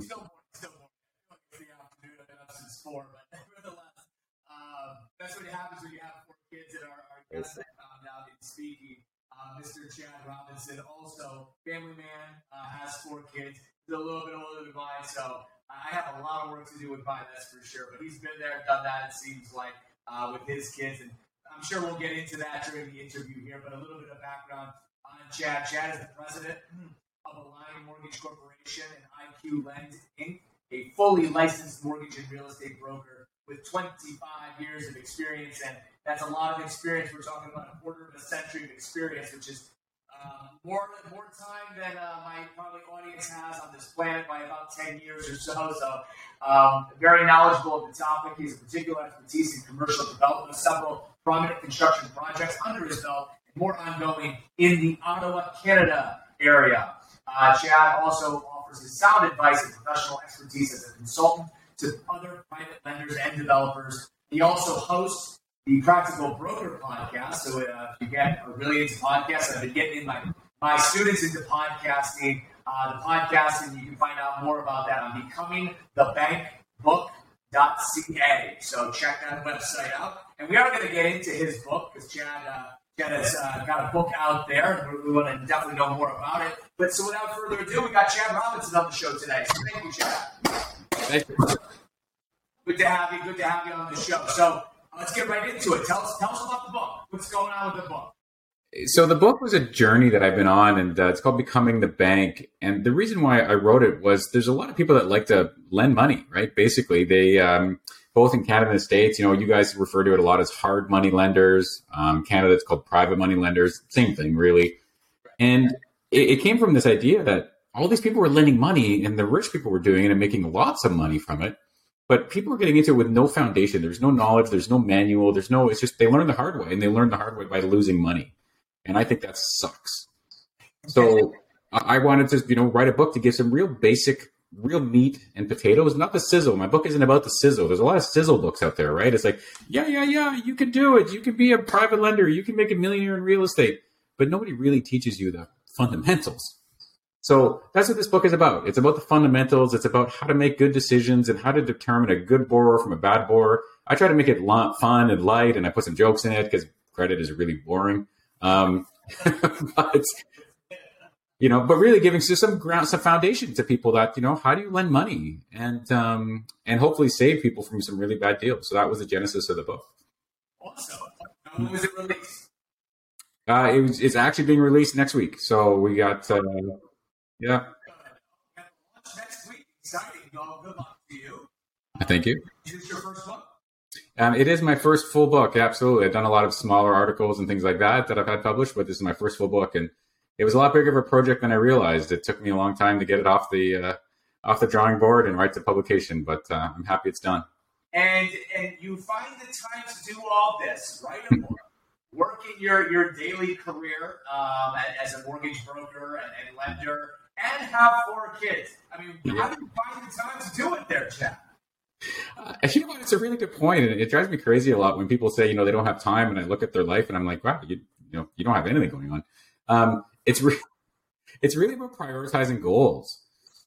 Still still. It's the afternoon. I've been up since four, but nevertheless, um, that's what happens when you have four kids and our, our guest I found out in speaking. Uh, Mr. Chad Robinson, also family man, uh, has four kids. He's a little bit older than mine, so I have a lot of work to do with mine, that's for sure. But he's been there, done that. It seems like uh, with his kids, and I'm sure we'll get into that during the interview here. But a little bit of background on Chad. Chad is the president of Alliant Mortgage Corporation and IQ Lend Inc., a fully licensed mortgage and real estate broker with 25 years of experience and that's a lot of experience. We're talking about a quarter of a century of experience, which is uh, more more time than uh, my probably audience has on this planet by about 10 years or so. So, um, very knowledgeable of the topic. He has a particular expertise in commercial development, several prominent construction projects under his belt, and more ongoing in the Ottawa, Canada area. Uh, Chad also offers his sound advice and professional expertise as a consultant to other private lenders and developers. He also hosts the Practical Broker podcast. So uh, if you get are really into podcasts, I've been getting my my students into podcasting. Uh, the podcasting, you can find out more about that on becomingthebankbook.ca. So check that website out. And we are going to get into his book because Chad, uh, Has uh, got a book out there. We, we want to definitely know more about it. But so without further ado, we got Chad Robinson on the show today. So thank you, Chad. Thank you. Good to have you. Good to have you on the show. So let's get right into it. Tell us, tell us about the book. What's going on with the book? So the book was a journey that I've been on, and uh, it's called Becoming the Bank. And the reason why I wrote it was there's a lot of people that like to lend money, right? Basically, they um, both in Canada and the States. You know, you guys refer to it a lot as hard money lenders. Um, Canada, it's called private money lenders. Same thing, really. And it, it came from this idea that all these people were lending money, and the rich people were doing it and making lots of money from it but people are getting into it with no foundation. There's no knowledge. There's no manual. There's no. It's just they learn the hard way, and they learn the hard way by losing money, and I think that sucks. So I wanted to, you know, write a book to give some real basic, real meat and potatoes, not the sizzle. My book isn't about the sizzle. There's a lot of sizzle books out there, right? It's like, yeah, yeah, yeah, you can do it. You can be a private lender. You can make a millionaire in real estate, but nobody really teaches you the fundamentals. So that's what this book is about. It's about the fundamentals. It's about how to make good decisions and how to determine a good borrower from a bad borrower. I try to make it fun and light, and I put some jokes in it because credit is really boring. Um, but you know, but really giving some ground, some foundation to people that you know how do you lend money and um, and hopefully save people from some really bad deals. So that was the genesis of the book. Awesome. When was it released? Uh, it was, it's actually being released next week. So we got. Uh, yeah. Next week, exciting. Good luck to you. Thank you. Is this your first book? Um, it is my first full book. Absolutely. I've done a lot of smaller articles and things like that that I've had published, but this is my first full book. And it was a lot bigger of a project than I realized. It took me a long time to get it off the, uh, off the drawing board and right to publication, but uh, I'm happy it's done. And, and you find the time to do all this, right? work in your, your daily career um, as a mortgage broker and, and lender and have four kids. I mean, yeah. how do you find the time to do it there, Chad? Uh, you know what? It's a really good point, and it drives me crazy a lot when people say, you know, they don't have time, and I look at their life, and I'm like, wow, you, you know, you don't have anything going on. Um, it's re- it's really about prioritizing goals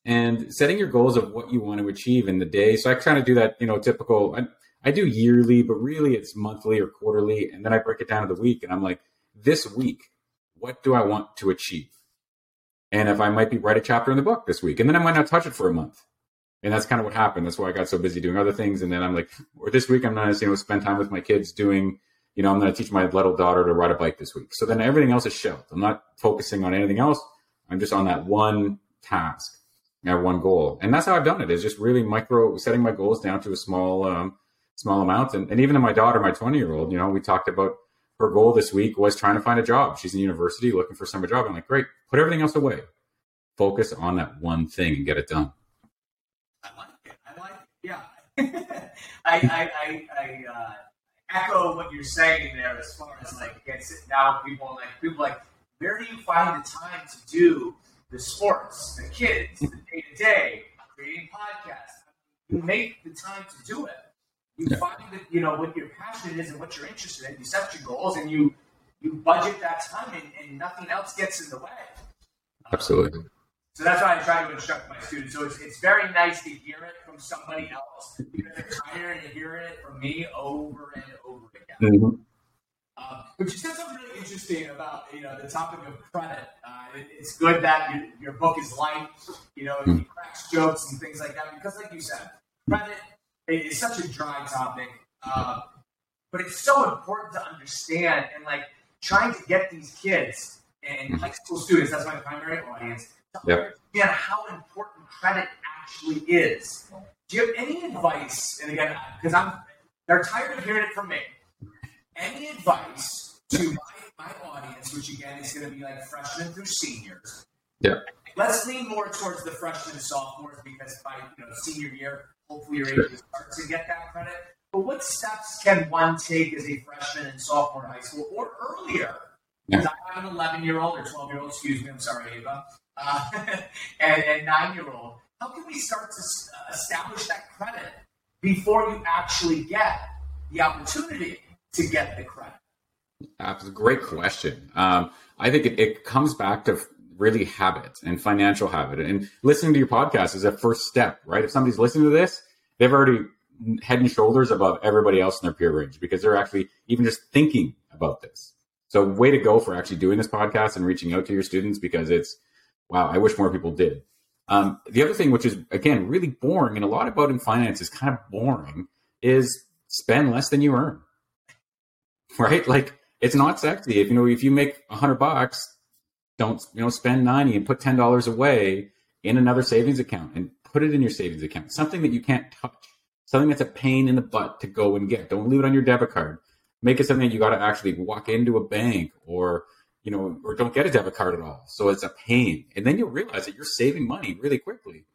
and setting your goals of what you want to achieve in the day. So I kind of do that, you know, typical. I, I do yearly, but really it's monthly or quarterly, and then I break it down to the week, and I'm like, this week, what do I want to achieve? and if I might be write a chapter in the book this week, and then I might not touch it for a month. And that's kind of what happened. That's why I got so busy doing other things. And then I'm like, or this week I'm not you know, spend time with my kids doing, you know, I'm going to teach my little daughter to ride a bike this week. So then everything else is shelved. I'm not focusing on anything else. I'm just on that one task, that one goal. And that's how I've done it is just really micro setting my goals down to a small, um, small amount. And, and even in my daughter, my 20 year old, you know, we talked about her goal this week was trying to find a job. She's in university looking for summer job. I'm like, great, put everything else away. Focus on that one thing and get it done. I like it. I like it. Yeah. I, I, I, I uh, echo what you're saying there as far as like, again, sitting down with people, like, people like, where do you find the time to do the sports, the kids, the day to day, creating podcasts? You make the time to do it you yeah. find that you know what your passion is and what you're interested in. You set your goals and you you budget that time, and, and nothing else gets in the way. Absolutely. So that's why I try to instruct my students. So it's, it's very nice to hear it from somebody else because they're tired of hearing it from me over and. Mm-hmm. Um, but you said something really interesting about you know the topic of credit. Uh, it, it's good that your, your, book is light. You know, it cracks jokes and things like that because, like you said, credit is such a dry topic. Uh, but it's so important to understand and like trying to get these kids and high school students. That's my primary audience yep. understand how important credit actually is. Do you have any advice? And again, because I'm they're tired of hearing it from me. Any advice to my, my audience, which again is going to be like freshmen through seniors? Yeah. Let's lean more towards the freshmen and sophomores because by you know senior year, hopefully you're able to start to get that credit. But what steps can one take as a freshman and sophomore in high school or earlier? Because I have an 11 year old or 12 year old, excuse me, I'm sorry, Ava, uh, and, a nine year old, how can we start to establish that credit before you actually get the opportunity to get the credit? That's a great question. Um, I think it, it comes back to really habit and financial habit. And listening to your podcast is a first step, right? If somebody's listening to this, they've already head and shoulders above everybody else in their peer range because they're actually even just thinking about this. So, way to go for actually doing this podcast and reaching out to your students because it's wow, I wish more people did. Um, the other thing, which is again really boring, and a lot about in finance is kind of boring, is spend less than you earn. Right? Like it's not sexy. If you know, if you make a hundred bucks, don't you know spend ninety and put ten dollars away in another savings account and put it in your savings account. Something that you can't touch. Something that's a pain in the butt to go and get. Don't leave it on your debit card. Make it something that you got to actually walk into a bank or you know, or don't get a debit card at all. So it's a pain. And then you'll realize that you're saving money really quickly.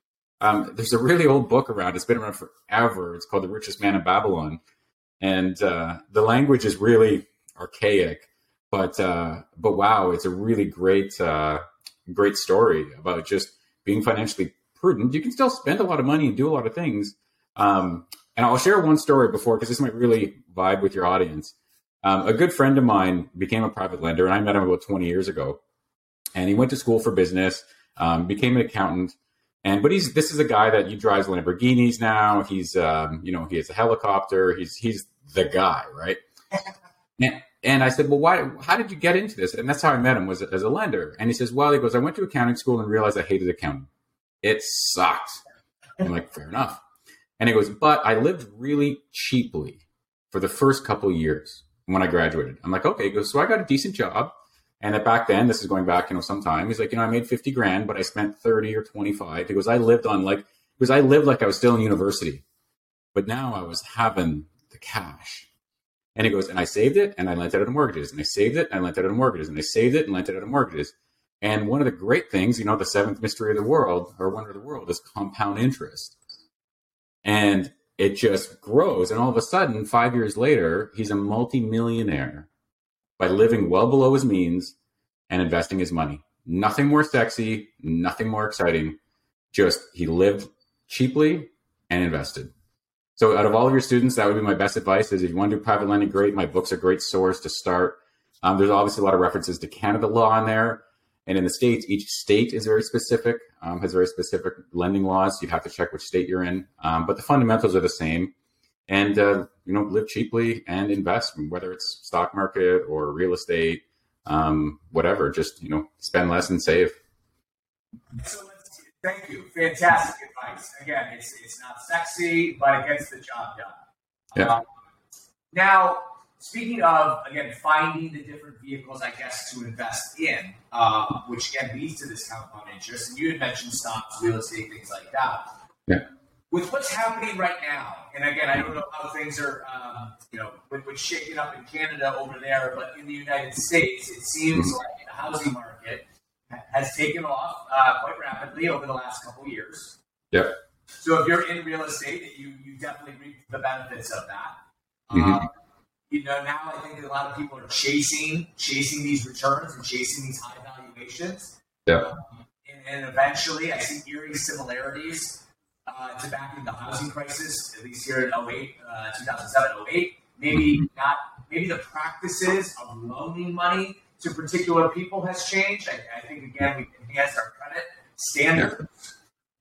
Um, there's a really old book around. It's been around forever. It's called The Richest Man in Babylon. And uh, the language is really archaic, but uh, but wow, it's a really great uh, great story about just being financially prudent. You can still spend a lot of money and do a lot of things. Um, and I'll share one story before because this might really vibe with your audience. Um, a good friend of mine became a private lender, and I met him about 20 years ago. And he went to school for business, um, became an accountant. And but he's this is a guy that he drives Lamborghinis now. He's um, you know he has a helicopter. He's he's the guy, right? and, and I said, well, why? How did you get into this? And that's how I met him was as a lender. And he says, well, he goes, I went to accounting school and realized I hated accounting. It sucked. I'm like, fair enough. And he goes, but I lived really cheaply for the first couple years when I graduated. I'm like, okay, he goes, so I got a decent job. And that back then, this is going back, you know, sometime. He's like, you know, I made 50 grand, but I spent 30 or 25. He goes, I lived on like, because I lived like I was still in university, but now I was having the cash. And he goes, and I saved it and I lent it out on mortgages and I saved it and I lent it out on mortgages and I saved it and lent it out on mortgages. And one of the great things, you know, the seventh mystery of the world or wonder of the world is compound interest. And it just grows. And all of a sudden, five years later, he's a multimillionaire by living well below his means and investing his money. Nothing more sexy, nothing more exciting. Just he lived cheaply and invested. So out of all of your students, that would be my best advice is if you want to do private lending, great. My book's a great source to start. Um, there's obviously a lot of references to Canada law in there. And in the States, each state is very specific, um, has very specific lending laws. You have to check which state you're in. Um, but the fundamentals are the same. And, uh, you know, live cheaply and invest, whether it's stock market or real estate, um, whatever. Just, you know, spend less and save. So thank you. Fantastic advice. Again, it's, it's not sexy, but it gets the job done. Yeah. Um, now, Speaking of again finding the different vehicles, I guess to invest in, uh, which again leads to this compound interest. And you had mentioned stocks, real estate, things like that. Yeah. With what's happening right now, and again, I don't know how things are, um, you know, with what's shaking up in Canada over there, but in the United States, it seems mm-hmm. like the housing market has taken off uh, quite rapidly over the last couple of years. Yep. So if you're in real estate, you you definitely reap the benefits of that. Mm-hmm. Um, you know, now I think a lot of people are chasing chasing these returns and chasing these high valuations. Yeah. Um, and, and, eventually, I see eerie similarities uh, to back in the housing crisis, at least here in 08, uh, 2007, 08. Maybe not. Maybe the practices of loaning money to particular people has changed. I, I think again we've enhanced our credit standards.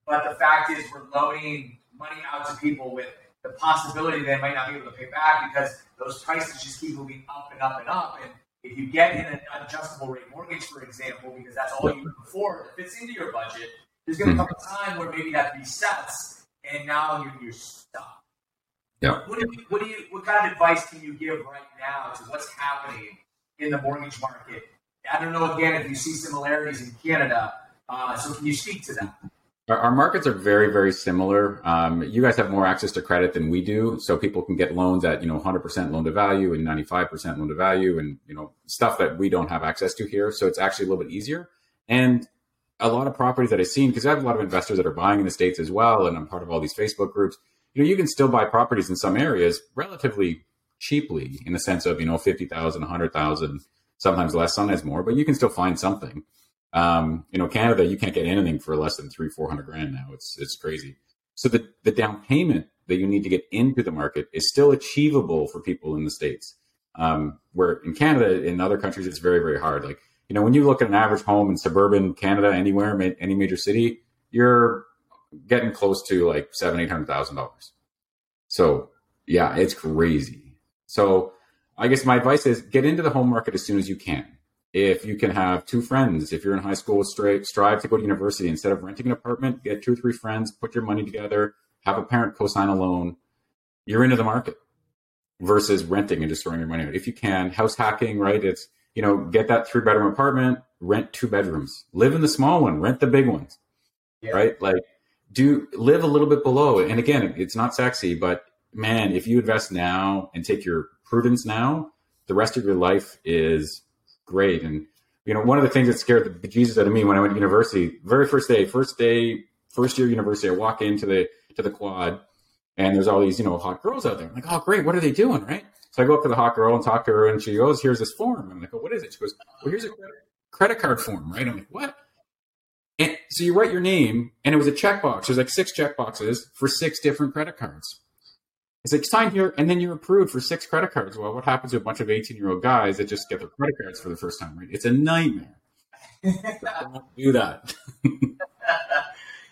But the fact is, we're loaning money out to people with the possibility they might not be able to pay back because those prices just keep moving up and up and up. And if you get in an adjustable rate mortgage, for example, because that's all you can afford, if it's into your budget, there's going to come a time where maybe that resets, and now you're, you're stuck. Yeah. What, do you, what do you? What kind of advice can you give right now to what's happening in the mortgage market? I don't know. Again, if you see similarities in Canada, uh, so can you speak to that? Our, our markets are very, very similar. Um, you guys have more access to credit than we do, so people can get loans at you know 100% loan to value and 95% loan to value, and you know stuff that we don't have access to here. So it's actually a little bit easier. And a lot of properties that I've seen, because I have a lot of investors that are buying in the states as well, and I'm part of all these Facebook groups. You know, you can still buy properties in some areas relatively cheaply, in the sense of you know 50,000, 100,000, sometimes less, sometimes more, but you can still find something. Um, you know, Canada, you can't get anything for less than three, four hundred grand now. It's it's crazy. So the the down payment that you need to get into the market is still achievable for people in the states. Um, where in Canada, in other countries, it's very very hard. Like you know, when you look at an average home in suburban Canada, anywhere, any major city, you're getting close to like seven, eight hundred thousand dollars. So yeah, it's crazy. So I guess my advice is get into the home market as soon as you can if you can have two friends, if you're in high school, strive, strive to go to university instead of renting an apartment, get two or three friends, put your money together, have a parent co-sign a loan. You're into the market versus renting and just throwing your money. If you can, house hacking, right? It's you know, get that three bedroom apartment, rent two bedrooms, live in the small one, rent the big ones, yeah. right? Like, do live a little bit below. And again, it's not sexy, but man, if you invest now and take your prudence now, the rest of your life is great. And you know, one of the things that scared the bejesus out of me when I went to university, very first day, first day, first year university, I walk into the to the quad, and there's all these you know hot girls out there. I'm like, oh great, what are they doing, right? So I go up to the hot girl and talk to her, and she goes, "Here's this form." I'm like, "Oh, what is it?" She goes, "Well, here's a credit card form, right?" I'm like, "What?" And so you write your name, and it was a checkbox. There's like six checkboxes for six different credit cards. It's like sign here, and then you're approved for six credit cards. Well, what happens to a bunch of 18 year old guys that just get their credit cards for the first time? Right? It's a nightmare. Don't do that.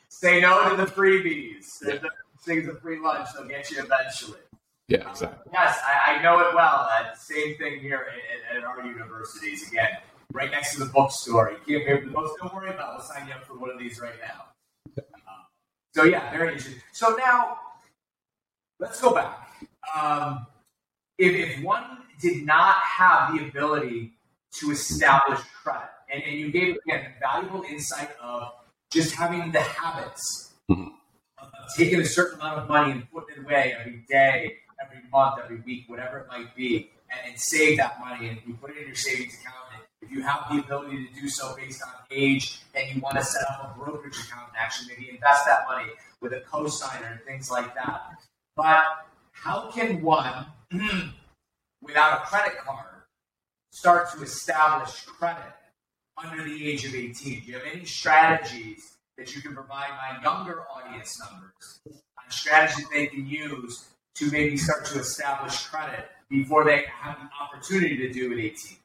Say no to the freebies. Yeah. Things of free lunch, they'll get you eventually. Yeah, exactly. yes, I, I, know it well. Uh, same thing here at, at, our universities. Again, right next to the bookstore. You can't pay for the books. Don't worry about. it. We'll sign you up for one of these right now. So yeah, very interesting. So now let's go back. Um, if, if one did not have the ability to establish credit, and, and you gave again valuable insight of just having the habits mm-hmm. Taking a certain amount of money and putting it away every day, every month, every week, whatever it might be, and, and save that money and you put it in your savings account. And if you have the ability to do so based on age, and you want to set up a brokerage account and actually maybe invest that money with a cosigner and things like that. But how can one, without a credit card, start to establish credit under the age of 18? Do you have any strategies that you can provide my younger audience members on strategies they can use to maybe start to establish credit before they have an opportunity to do it 18?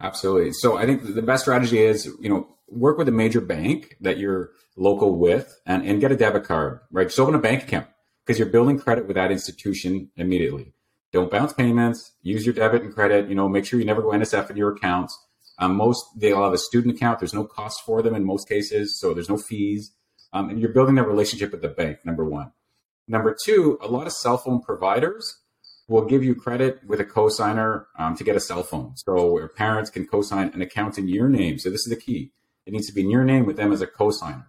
Absolutely. So I think the best strategy is, you know, work with a major bank that you're local with and, and get a debit card, right? Just open a bank account because you're building credit with that institution immediately. Don't bounce payments. Use your debit and credit. You know, make sure you never go NSF in your accounts. Um, most they'll have a student account. There's no cost for them in most cases, so there's no fees. Um, and you're building that relationship with the bank. Number one. Number two, a lot of cell phone providers will give you credit with a cosigner um, to get a cell phone. So where parents can cosign an account in your name. So this is the key. It needs to be in your name with them as a cosigner.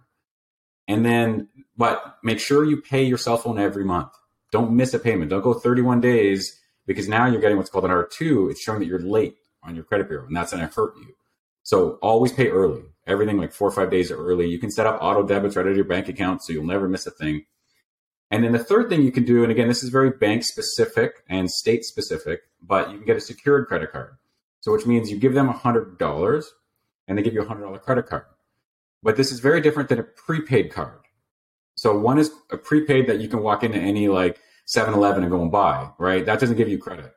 And then, but make sure you pay your cell phone every month. Don't miss a payment. Don't go 31 days because now you're getting what's called an R2. It's showing that you're late on your credit bureau and that's going to hurt you. So always pay early. Everything like four or five days early. You can set up auto debits right out of your bank account so you'll never miss a thing. And then the third thing you can do, and again, this is very bank specific and state specific, but you can get a secured credit card. So which means you give them $100 and they give you a $100 credit card. But this is very different than a prepaid card. So one is a prepaid that you can walk into any like 7-Eleven and go and buy, right? That doesn't give you credit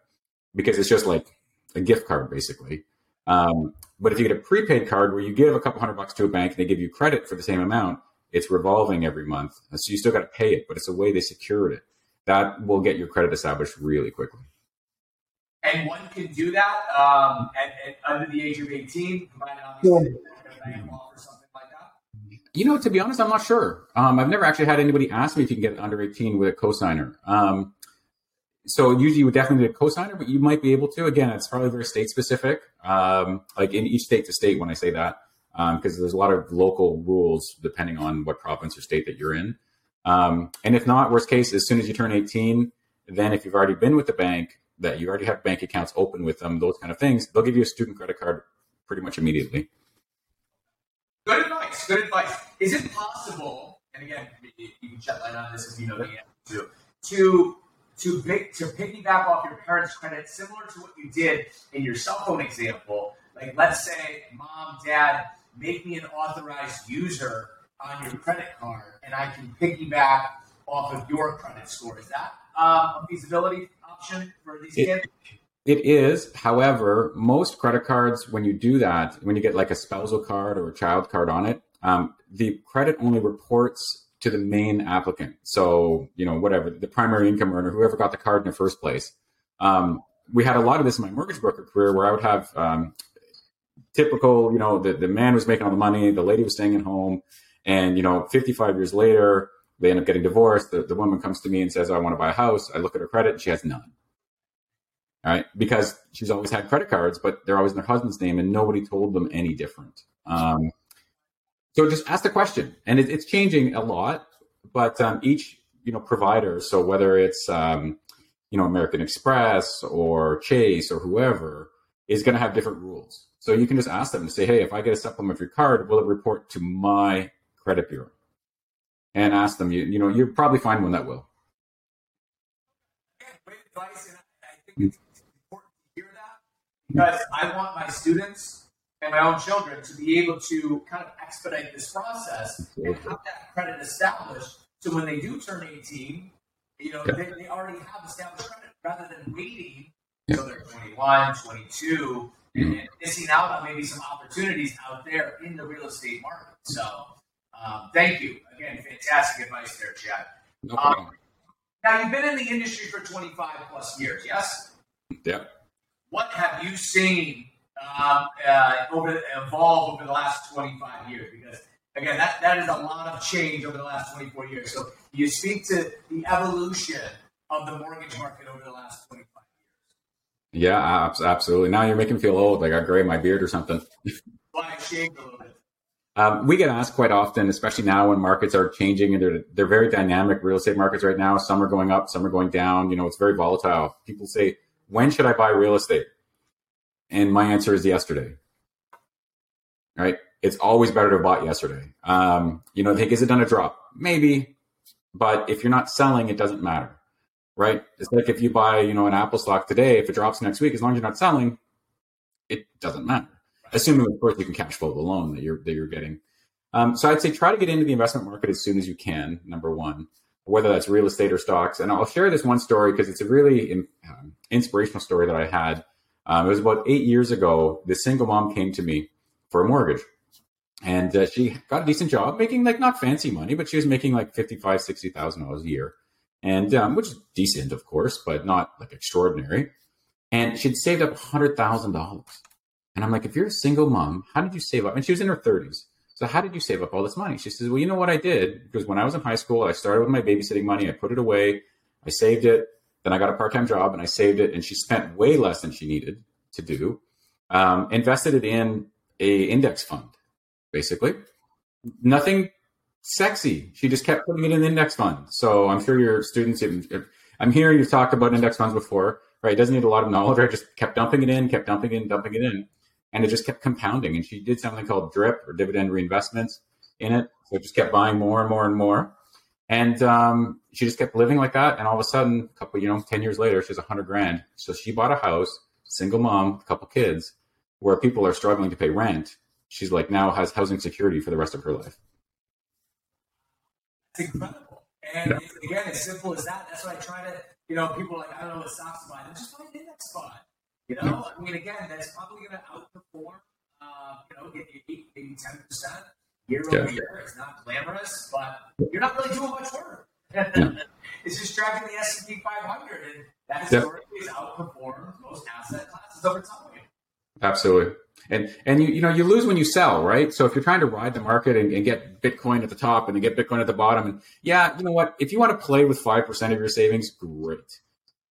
because it's just like a gift card basically. Um, but if you get a prepaid card where you give a couple hundred bucks to a bank and they give you credit for the same amount, it's revolving every month. So you still got to pay it, but it's a way they secured it. That will get your credit established really quickly. And one can do that um, at, at, under the age of 18, provided obviously yeah. bank offer something like that? You know, to be honest, I'm not sure. Um, I've never actually had anybody ask me if you can get under 18 with a cosigner. Um, so usually you would definitely need a cosigner, but you might be able to. Again, it's probably very state specific. Um, like in each state to state when I say that, because um, there's a lot of local rules depending on what province or state that you're in. Um, and if not, worst case, as soon as you turn 18, then if you've already been with the bank, that you already have bank accounts open with them, those kind of things, they'll give you a student credit card pretty much immediately. Good advice. Good advice. Is it possible? And again, you can shed light on this if you know the answer to to to piggyback off your parents' credit, similar to what you did in your cell phone example. Like, let's say, mom, dad, make me an authorized user on your credit card, and I can piggyback off of your credit score. Is that um, a feasibility option for these it, kids? It is. However, most credit cards, when you do that, when you get like a spousal card or a child card on it, um, the credit only reports to the main applicant. So, you know, whatever, the primary income earner, whoever got the card in the first place. Um, we had a lot of this in my mortgage broker career where I would have um, typical, you know, the, the man was making all the money, the lady was staying at home, and, you know, 55 years later, they end up getting divorced. The, the woman comes to me and says, I want to buy a house. I look at her credit, she has none. All right. Because she's always had credit cards, but they're always in her husband's name, and nobody told them any different. Um, so just ask the question, and it, it's changing a lot. But um, each you know provider, so whether it's um, you know American Express or Chase or whoever, is going to have different rules. So you can just ask them and say, hey, if I get a supplementary card, will it report to my credit bureau? And ask them, you, you know, you'll probably find one that will. Advice, and I think it's important to hear that because I want my students and my own children to be able to kind of expedite this process and have that credit established. So when they do turn 18, you know, they, they, already have established credit rather than waiting until they're 21, 22, mm-hmm. and missing out on maybe some opportunities out there in the real estate market. So, um, thank you again. Fantastic advice there, Chad. No um, now you've been in the industry for 25 plus years, yes? Yeah. What have you seen um, uh, over evolve over the last 25 years? Because again, that, that is a lot of change over the last 24 years. So you speak to the evolution of the mortgage market over the last 25 years yeah, absolutely. Now you're making me feel old, like I gray my beard or something. well, I shaved a little bit. Um, we get asked quite often, especially now when markets are changing and they're they're very dynamic. Real estate markets right now, some are going up, some are going down. You know, it's very volatile. People say, "When should I buy real estate?" And my answer is yesterday. Right? It's always better to have bought yesterday. Um, you know, think is it done a drop? Maybe, but if you're not selling, it doesn't matter right? It's like if you buy, you know, an Apple stock today, if it drops next week, as long as you're not selling, it doesn't matter. Assuming, of course, you can cash flow the loan that you're that you're getting. Um, so I'd say try to get into the investment market as soon as you can. Number one, whether that's real estate or stocks. And I'll share this one story because it's a really um, inspirational story that I had. Um, it was about eight years ago. This single mom came to me for a mortgage. And uh, she got a decent job, making like not fancy money, but she was making like fifty five, sixty thousand dollars a year and um, which is decent, of course, but not like extraordinary. And she'd saved up hundred thousand dollars. And I'm like, if you're a single mom, how did you save up? And she was in her 30s. So how did you save up all this money? She says, well, you know what I did? Because when I was in high school, I started with my babysitting money. I put it away. I saved it. Then I got a part-time job and I saved it. And she spent way less than she needed to do. Um, invested it in a index fund, basically. Nothing sexy. She just kept putting it in the index fund. So I'm sure your students, I'm hearing you talk about index funds before, right? It doesn't need a lot of knowledge, right? Just kept dumping it in, kept dumping it in, dumping it in. And it just kept compounding. And she did something called DRIP or dividend reinvestments in it. So it just kept buying more and more and more. And um, she just kept living like that. And all of a sudden, a couple, you know, 10 years later, she's a hundred grand. So she bought a house, single mom, a couple kids, where people are struggling to pay rent. She's like now has housing security for the rest of her life. It's incredible. And yeah. again, as simple as that. That's what I try to, you know, people are like, I don't know what stocks to buy. Then just buy an index fund. You know, I mean, again, that's probably going to outperform, uh, you know, maybe, maybe 10% year over year. It's not glamorous, but you're not really doing much work. it's just tracking the S&P 500, and that historically has outperformed most asset classes over time. Absolutely. And and you you know you lose when you sell, right? So if you're trying to ride the market and, and, get Bitcoin at the top and then get Bitcoin at the bottom, and yeah, you know what? If you want to play with five percent of your savings, great.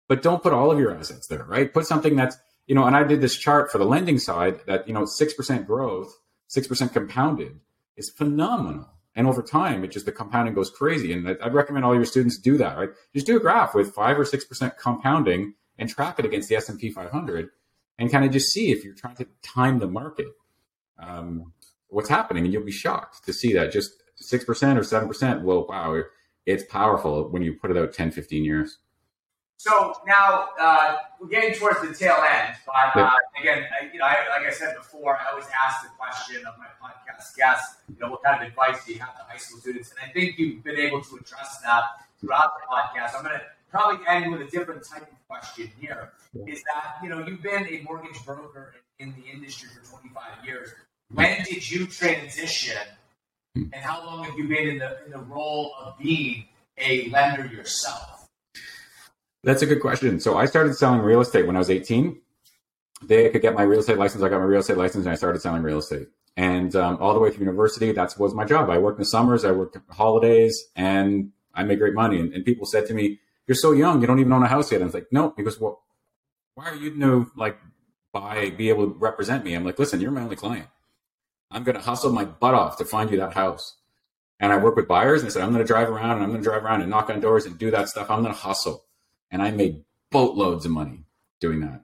But don't put all of your assets there, right? Put something that's you know. And I did this chart for the lending side that you know six percent growth, six percent compounded is phenomenal. And over time, it just the compounding goes crazy. And I'd recommend all your students do that, right? Just do a graph with five or six percent compounding and track it against the S and P 500 and kind of just see if you're trying to time the market um, what's happening and you'll be shocked to see that just 6% or 7% well wow it's powerful when you put it out 10 15 years so now uh, we're getting towards the tail end but uh, again I, you know I, like i said before i always ask the question of my podcast guests you know what kind of advice do you have to high school students and i think you've been able to address that throughout the podcast i'm going to probably end with a different type of question here is that you know you've been a mortgage broker in the industry for 25 years. When did you transition, and how long have you been in the in the role of being a lender yourself? That's a good question. So I started selling real estate when I was 18. They could get my real estate license. I got my real estate license, and I started selling real estate. And um, all the way through university, that was my job. I worked in the summers, I worked holidays, and I made great money. And, and people said to me, "You're so young, you don't even own a house yet." And I was like, "No," because well, why are you to like buy be able to represent me? I'm like, listen, you're my only client. I'm going to hustle my butt off to find you that house. And I work with buyers and I said, I'm going to drive around and I'm going to drive around and knock on doors and do that stuff. I'm going to hustle. And I made boatloads of money doing that.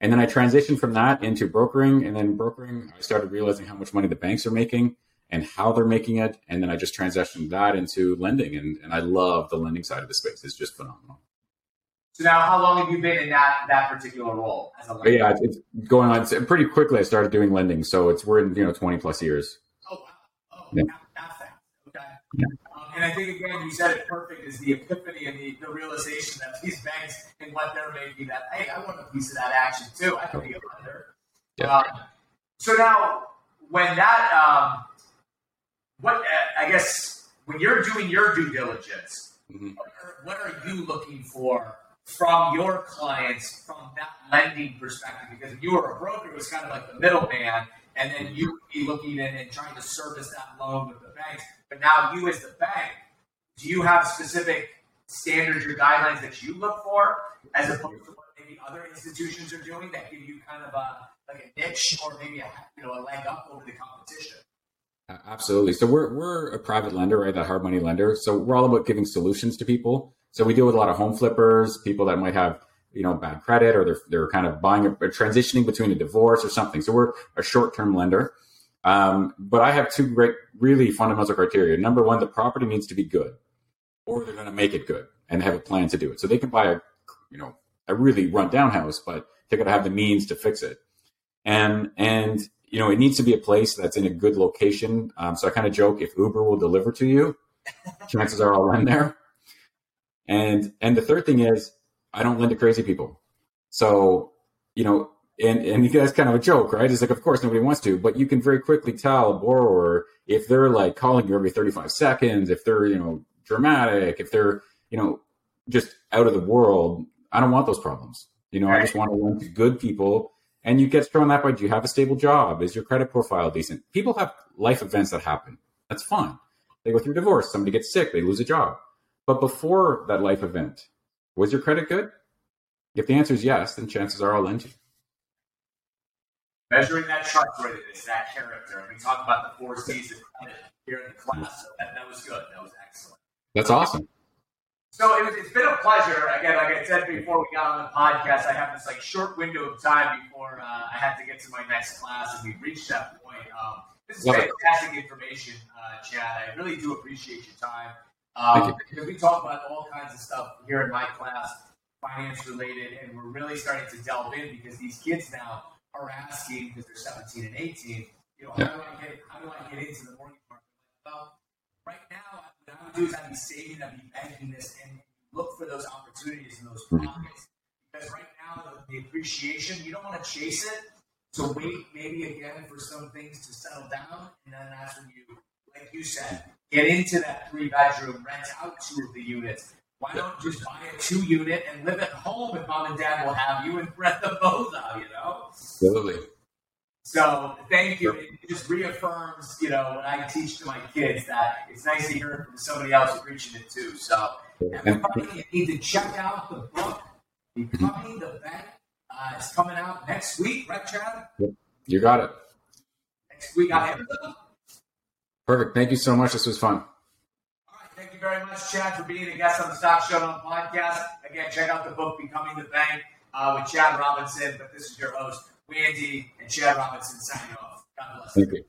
And then I transitioned from that into brokering. And then brokering, I started realizing how much money the banks are making and how they're making it. And then I just transitioned that into lending. And, and I love the lending side of the space. It's just phenomenal. So now, how long have you been in that that particular role as a lender? Yeah, it's going on it's pretty quickly. I started doing lending, so it's we're in you know twenty plus years. Oh wow! Oh, yeah. not. Okay. Yeah. And I think again, you said it perfect. Is the epiphany and the, the realization that these banks and what they're making that hey, I want a piece of that action too. I can be a lender. Yeah. Um, so now, when that, um, what uh, I guess when you're doing your due diligence, mm-hmm. what, are, what are you looking for? from your clients from that lending perspective? Because if you were a broker, it was kind of like the middleman, and then you would be looking at and trying to service that loan with the banks. But now you, as the bank, do you have specific standards or guidelines that you look for, as opposed to what maybe other institutions are doing that give you kind of a like a niche or maybe a you know a leg up over the competition? Absolutely. So we're we're a private lender, right? That hard money lender. So we're all about giving solutions to people. So we deal with a lot of home flippers, people that might have you know bad credit or they're they're kind of buying a, transitioning between a divorce or something. So we're a short term lender. Um, but I have two great, really fundamental criteria. Number one, the property needs to be good, or they're going to make it good and have a plan to do it. So they can buy a, you know, a really run down house, but they're going to have the means to fix it. And and you know, it needs to be a place that's in a good location. Um, so I kind of joke if Uber will deliver to you, chances are I'll run there. And and the third thing is I don't lend to crazy people. So, you know, and and that's kind of a joke, right? It's like of course nobody wants to, but you can very quickly tell a borrower if they're like calling you every 35 seconds, if they're, you know, dramatic, if they're, you know, just out of the world. I don't want those problems. You know, right. I just want to lend to good people. And you get thrown that way. Do you have a stable job? Is your credit profile decent? People have life events that happen. That's fine. They go through divorce. Somebody gets sick. They lose a job. But before that life event, was your credit good? If the answer is yes, then chances are I'll lend you. Measuring that trustworthiness, that character. And we talked about the four C's of credit here in the class. So that, that was good. That was excellent. That's awesome. So it was, it's been a pleasure. Again, like I said before we got on the podcast, I have this like short window of time before uh, I have to get to my next class, and we reached that point. Um, this is Love fantastic it. information, uh, Chad. I really do appreciate your time. Um, because we talk about all kinds of stuff here in my class, finance related, and we're really starting to delve in because these kids now are asking because they're 17 and 18, you know, yeah. how do I get how do I get into the mortgage market? Well, right now, what I would do is I'd be saving, I'd be banking this, and look for those opportunities in those mm-hmm. pockets. Because right now, now, the, the appreciation, you don't want to chase it. So wait maybe again for some things to settle down, and then that's when you, like you said, get into that three bedroom, rent out two of the units. Why don't you just buy a two unit and live at home if mom and dad will have you and rent them both out, you know? Absolutely. So thank you. It just reaffirms, you know, what I teach to my kids that it's nice to hear it from somebody else preaching it too. So everybody you need to check out the book, Becoming the Bank. Uh, it's coming out next week, right, Chad? You got it. Next week on Amazon. Perfect. Thank you so much. This was fun. All right. Thank you very much, Chad, for being a guest on the Stock Showdown podcast. Again, check out the book, Becoming the Bank, uh, with Chad Robinson. But this is your host, Wendy and Chad Robinson signing off. God bless. Thank you.